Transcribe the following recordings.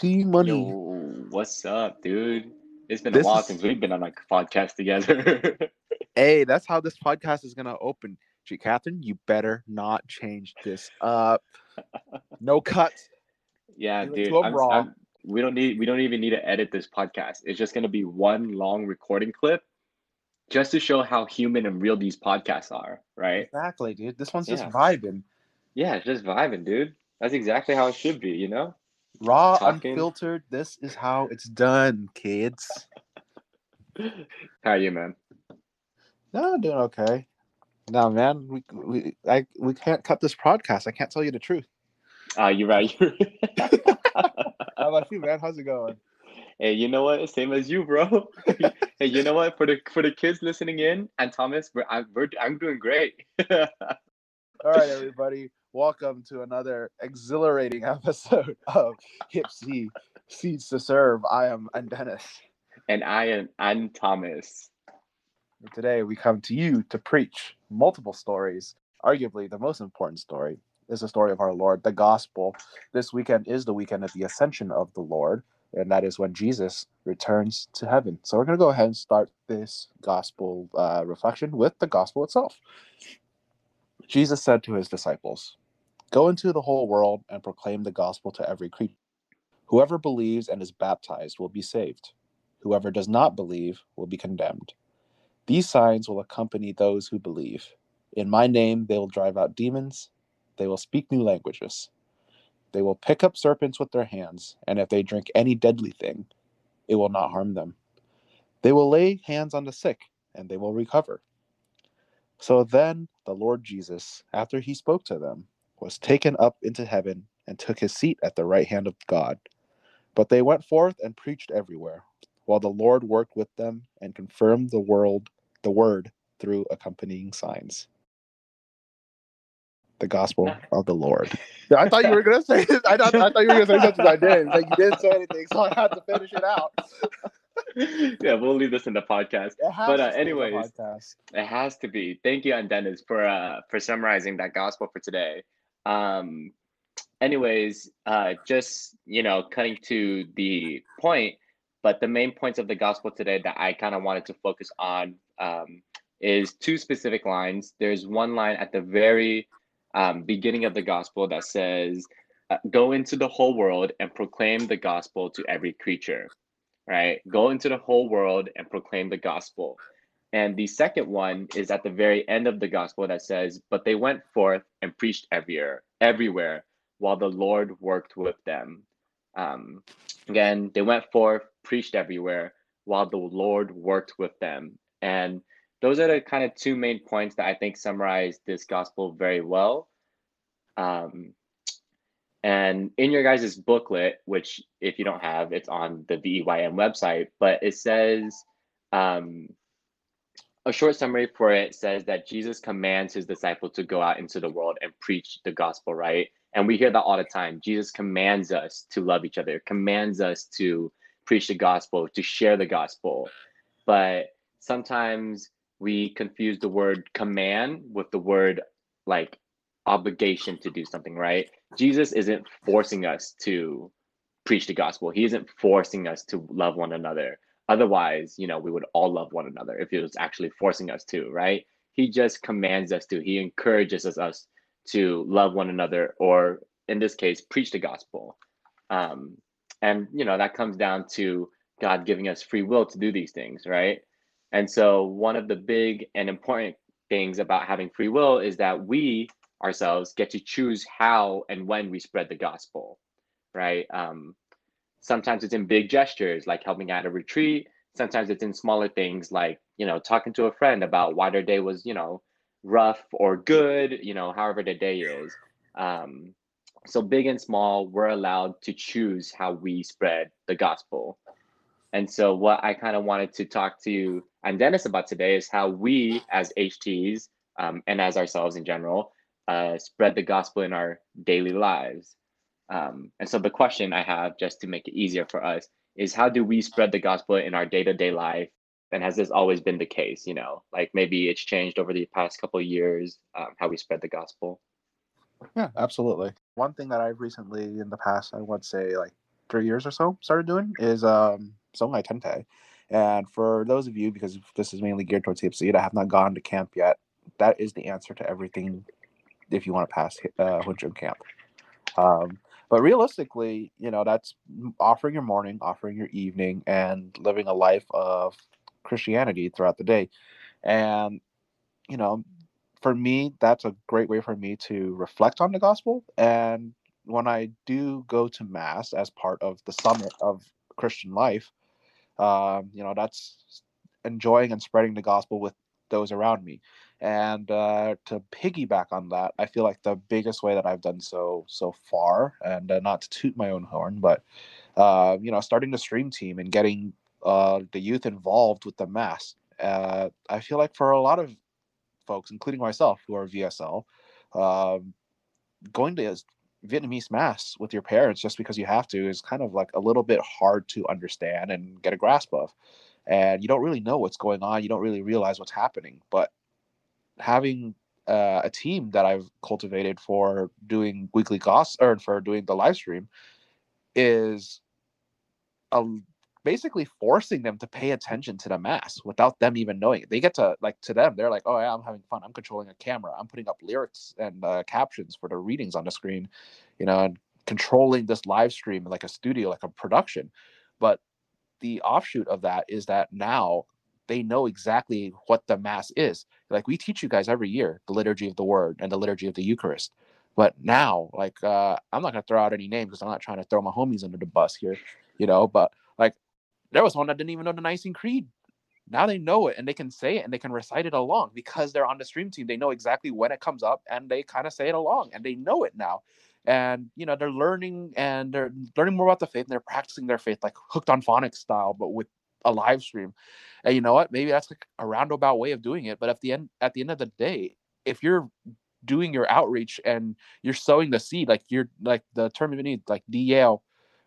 T Money. Yo, what's up, dude? It's been This a while is- since we've been on a podcast together. Hey, that's how this podcast is gonna open. Gee, Catherine, you better not change this up. No cuts. yeah, dude. I'm-. I'm- we don't need we don't even need to edit this podcast. It's just gonna be one long recording clip, just to show how human and real these podcasts are, right? Exactly, dude. This one's just vibing. Yeah, it's just vibing, dude. That's exactly how it should be, you know? Raw, Talking. unfiltered. This is how it's done, kids. How you, man? No, doing okay. No, man, we we I we can't cut this podcast. I can't tell you the truth. Uh, you're right. You're How about you, man? How's it going? hey, you know what? Same as you, bro. hey, you know what? For the for the kids listening in, and Thomas, we're, I'm we're, I'm doing great. All right, everybody. Welcome to another exhilarating episode of Hip C Seats to Serve. I am I'm Dennis. and I am I'm Thomas. And today we come to you to preach multiple stories. Arguably, the most important story is the story of our Lord, the gospel. This weekend is the weekend of the ascension of the Lord, and that is when Jesus returns to heaven. So we're going to go ahead and start this gospel uh, reflection with the gospel itself. Jesus said to his disciples, Go into the whole world and proclaim the gospel to every creature. Whoever believes and is baptized will be saved. Whoever does not believe will be condemned. These signs will accompany those who believe. In my name, they will drive out demons. They will speak new languages. They will pick up serpents with their hands, and if they drink any deadly thing, it will not harm them. They will lay hands on the sick, and they will recover. So then the Lord Jesus, after he spoke to them, was taken up into heaven and took his seat at the right hand of God. But they went forth and preached everywhere, while the Lord worked with them and confirmed the world the word through accompanying signs. The gospel of the Lord. I thought you were gonna say this. I thought, I thought you were gonna say something I did. Like you didn't say anything, so I had to finish it out. yeah, we'll leave this in the podcast. But, uh, stay in the anyways, podcast. It has to be. Thank you, and Dennis, for uh for summarizing that gospel for today. Um, anyways, uh, just you know, cutting to the point, but the main points of the gospel today that I kind of wanted to focus on um, is two specific lines. There's one line at the very um, beginning of the gospel that says, uh, "Go into the whole world and proclaim the gospel to every creature." Right? Go into the whole world and proclaim the gospel. And the second one is at the very end of the gospel that says, But they went forth and preached everywhere, everywhere, while the Lord worked with them. Um, again, they went forth, preached everywhere, while the Lord worked with them. And those are the kind of two main points that I think summarize this gospel very well. Um, and in your guys' booklet, which if you don't have, it's on the VEYM website, but it says, um, a short summary for it says that Jesus commands his disciples to go out into the world and preach the gospel, right? And we hear that all the time. Jesus commands us to love each other, commands us to preach the gospel, to share the gospel. But sometimes we confuse the word command with the word like obligation to do something, right? Jesus isn't forcing us to preach the gospel. He isn't forcing us to love one another. Otherwise, you know, we would all love one another if he was actually forcing us to, right? He just commands us to. He encourages us, us to love one another, or in this case, preach the gospel. Um, and you know that comes down to God giving us free will to do these things, right? And so one of the big and important things about having free will is that we ourselves get to choose how and when we spread the gospel, right? Um, sometimes it's in big gestures like helping at a retreat. Sometimes it's in smaller things like you know talking to a friend about why their day was you know rough or good you know however the day is. Um, so big and small we're allowed to choose how we spread the gospel. And so what i kind of wanted to talk to you and dennis about today is how we as hts um, and as ourselves in general uh, spread the gospel in our daily lives um, and so the question I have, just to make it easier for us, is how do we spread the gospel in our day to day life? And has this always been the case? You know, like maybe it's changed over the past couple years, um, how we spread the gospel. Yeah, absolutely. One thing that I've recently in the past, I would say, like three years or so started doing is um Songhai Tente. And for those of you, because this is mainly geared towards Hipsy, I have not gone to camp yet. That is the answer to everything if you want to pass uh, camp. Um, but realistically, you know, that's offering your morning, offering your evening, and living a life of Christianity throughout the day. And, you know, for me, that's a great way for me to reflect on the gospel. And when I do go to Mass as part of the summit of Christian life, um, you know, that's enjoying and spreading the gospel with those around me. And uh, to piggyback on that, I feel like the biggest way that I've done so so far, and uh, not to toot my own horn, but uh, you know, starting the stream team and getting uh, the youth involved with the mass. Uh, I feel like for a lot of folks, including myself, who are VSL, um, going to Vietnamese mass with your parents just because you have to is kind of like a little bit hard to understand and get a grasp of. And you don't really know what's going on. You don't really realize what's happening. But having uh, a team that I've cultivated for doing weekly gospel or for doing the live stream is a basically forcing them to pay attention to the mass without them even knowing it. They get to like to them, they're like, "Oh yeah, I'm having fun. I'm controlling a camera. I'm putting up lyrics and uh, captions for the readings on the screen, you know, and controlling this live stream like a studio, like a production." But the offshoot of that is that now they know exactly what the mass is. Like we teach you guys every year the liturgy of the word and the liturgy of the Eucharist. But now, like, uh, I'm not gonna throw out any names because I'm not trying to throw my homies under the bus here, you know. But like, there was one that didn't even know the Nicene Creed. Now they know it and they can say it and they can recite it along because they're on the stream team. They know exactly when it comes up and they kind of say it along and they know it now. And you know they're learning and they're learning more about the faith and they're practicing their faith like hooked on phonics style, but with a live stream. And you know what? Maybe that's like a roundabout way of doing it. But at the end, at the end of the day, if you're doing your outreach and you're sowing the seed, like you're like the term you need, like DL,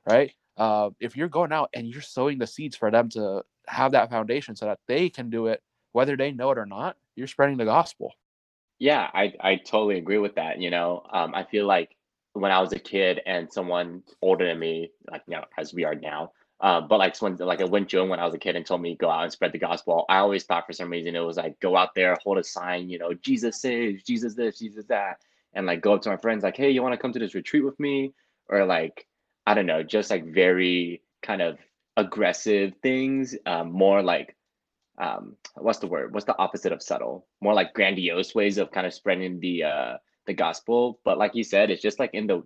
right? uh, if you're going out and you're sowing the seeds for them to have that foundation so that they can do it whether they know it or not you're spreading the gospel yeah i i totally agree with that you know um, i feel like when i was a kid and someone older than me like you know as we are now uh, but like when like I went June when I was a kid and told me go out and spread the gospel. I always thought for some reason it was like go out there, hold a sign, you know, Jesus saves, Jesus this, Jesus that, and like go up to my friends like, hey, you want to come to this retreat with me, or like I don't know, just like very kind of aggressive things, um, more like um, what's the word? What's the opposite of subtle? More like grandiose ways of kind of spreading the uh, the gospel. But like you said, it's just like in the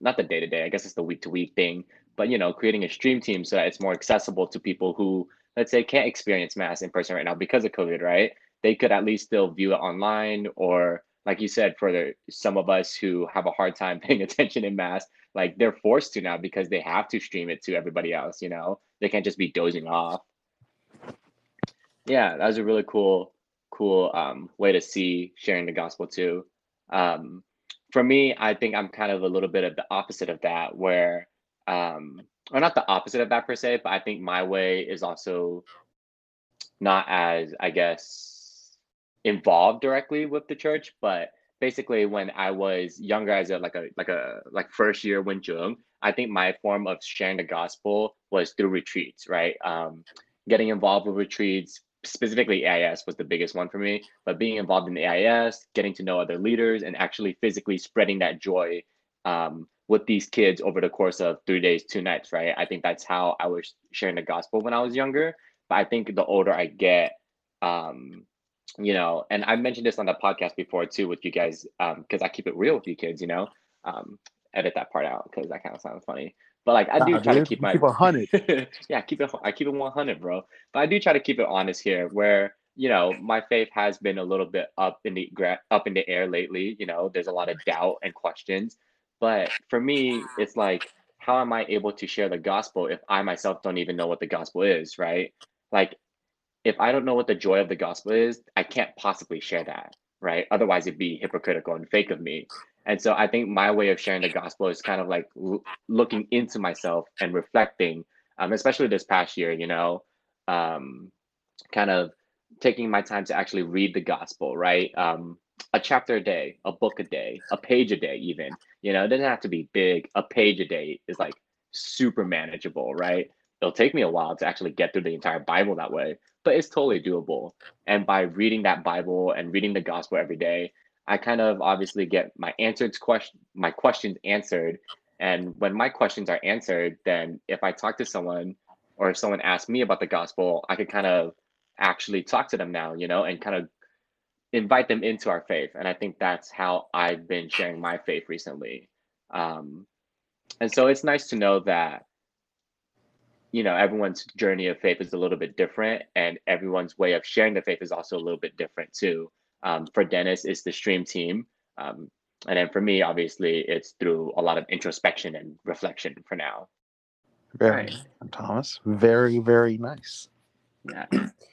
not the day to day. I guess it's the week to week thing. But you know, creating a stream team so that it's more accessible to people who, let's say, can't experience mass in person right now because of COVID. Right? They could at least still view it online or like you said, for the, some of us who have a hard time paying attention in mass, like they're forced to now because they have to stream it to everybody else. You know, they can't just be dozing off. Yeah, that was a really cool, cool um, way to see sharing the gospel too. Um, for me, I think I'm kind of a little bit of the opposite of that, where, um, or not the opposite of that per se, but I think my way is also not as, I guess, involved directly with the church, but basically when I was younger as a like a like a like first year Wenjung, I think my form of sharing the gospel was through retreats, right? Um, getting involved with retreats, specifically AIS was the biggest one for me, but being involved in AIS, getting to know other leaders, and actually physically spreading that joy um, with these kids over the course of three days, two nights, right? I think that's how I was sharing the gospel when I was younger. But I think the older I get, um, you know, and I mentioned this on the podcast before too with you guys, because um, I keep it real with you kids, you know. Um, edit that part out because that kind of sounds funny. But like I do nah, try dude, to keep my keep hundred. yeah, keep it. I keep it one hundred, bro. But I do try to keep it honest here, where you know my faith has been a little bit up in the up in the air lately. You know, there's a lot of doubt and questions. But for me, it's like, how am I able to share the gospel if I myself don't even know what the gospel is, right? Like if I don't know what the joy of the gospel is, I can't possibly share that, right? Otherwise, it'd be hypocritical and fake of me. And so I think my way of sharing the gospel is kind of like l- looking into myself and reflecting, um, especially this past year, you know, um, kind of taking my time to actually read the gospel, right? Um, a chapter a day, a book a day, a page a day, even. You know, it doesn't have to be big. A page a day is like super manageable, right? It'll take me a while to actually get through the entire Bible that way, but it's totally doable. And by reading that Bible and reading the gospel every day, I kind of obviously get my answered question my questions answered. And when my questions are answered, then if I talk to someone or if someone asks me about the gospel, I could kind of actually talk to them now, you know, and kind of invite them into our faith. And I think that's how I've been sharing my faith recently. Um, and so it's nice to know that, you know, everyone's journey of faith is a little bit different, and everyone's way of sharing the faith is also a little bit different too. Um, for Dennis, it's the stream team. Um, and then for me, obviously, it's through a lot of introspection and reflection for now. Very, nice, Thomas. Very, very nice. Yeah.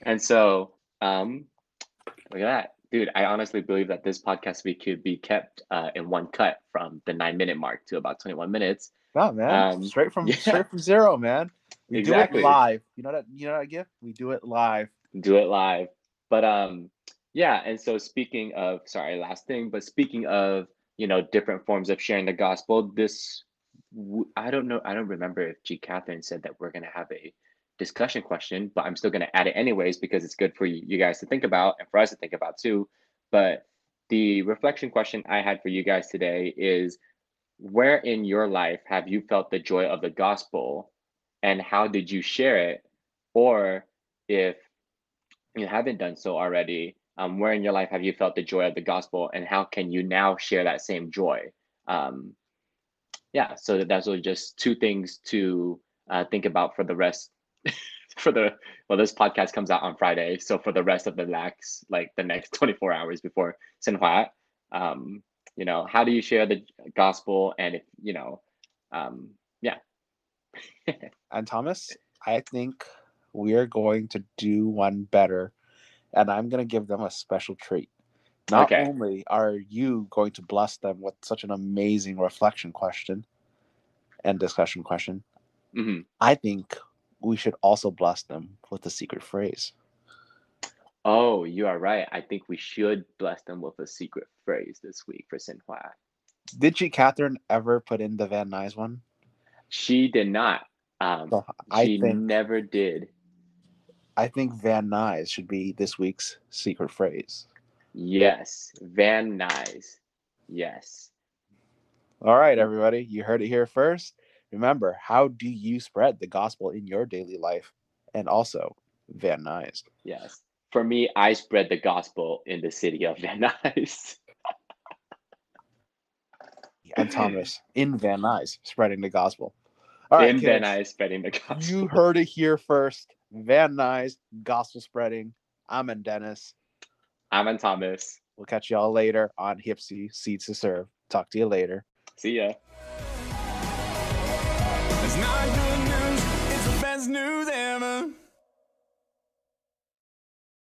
And so, um, look at that dude, I honestly believe that this podcast we could be kept uh, in one cut from the nine minute mark to about 21 minutes. Oh man, um, straight from yeah. straight from zero, man. We exactly. do it live. You know that you know that gift? We do it live. Do it live. But um yeah, and so speaking of sorry, last thing, but speaking of, you know, different forms of sharing the gospel, this I don't know, I don't remember if G Catherine said that we're gonna have a discussion question, but I'm still going to add it anyways because it's good for you guys to think about and for us to think about too. But the reflection question I had for you guys today is where in your life have you felt the joy of the gospel and how did you share it? Or if you haven't done so already, um, where in your life have you felt the joy of the gospel and how can you now share that same joy? Um, yeah, so that's just two things to uh, think about for the rest for the well this podcast comes out on friday so for the rest of the next like the next 24 hours before Senhua, um you know how do you share the gospel and if you know um yeah and thomas i think we're going to do one better and i'm going to give them a special treat not okay. only are you going to bless them with such an amazing reflection question and discussion question mm-hmm. i think we should also bless them with a secret phrase. Oh, you are right. I think we should bless them with a secret phrase this week for Senhua. Did she, Catherine, ever put in the Van Nuys one? She did not. Um, so I she think, never did. I think Van Nuys should be this week's secret phrase. Yes, Van Nuys. Yes. All right, everybody. You heard it here first. Remember, how do you spread the gospel in your daily life? And also, Van Nuys. Yes. For me, I spread the gospel in the city of Van Nuys. and Thomas in Van Nuys spreading the gospel. All right, in kids, Van Nuys spreading the gospel. You heard it here first. Van Nuys gospel spreading. I'm in Dennis. I'm in Thomas. We'll catch y'all later on Hipsy Seeds to Serve. Talk to you later. See ya. Not good news, it's the best news.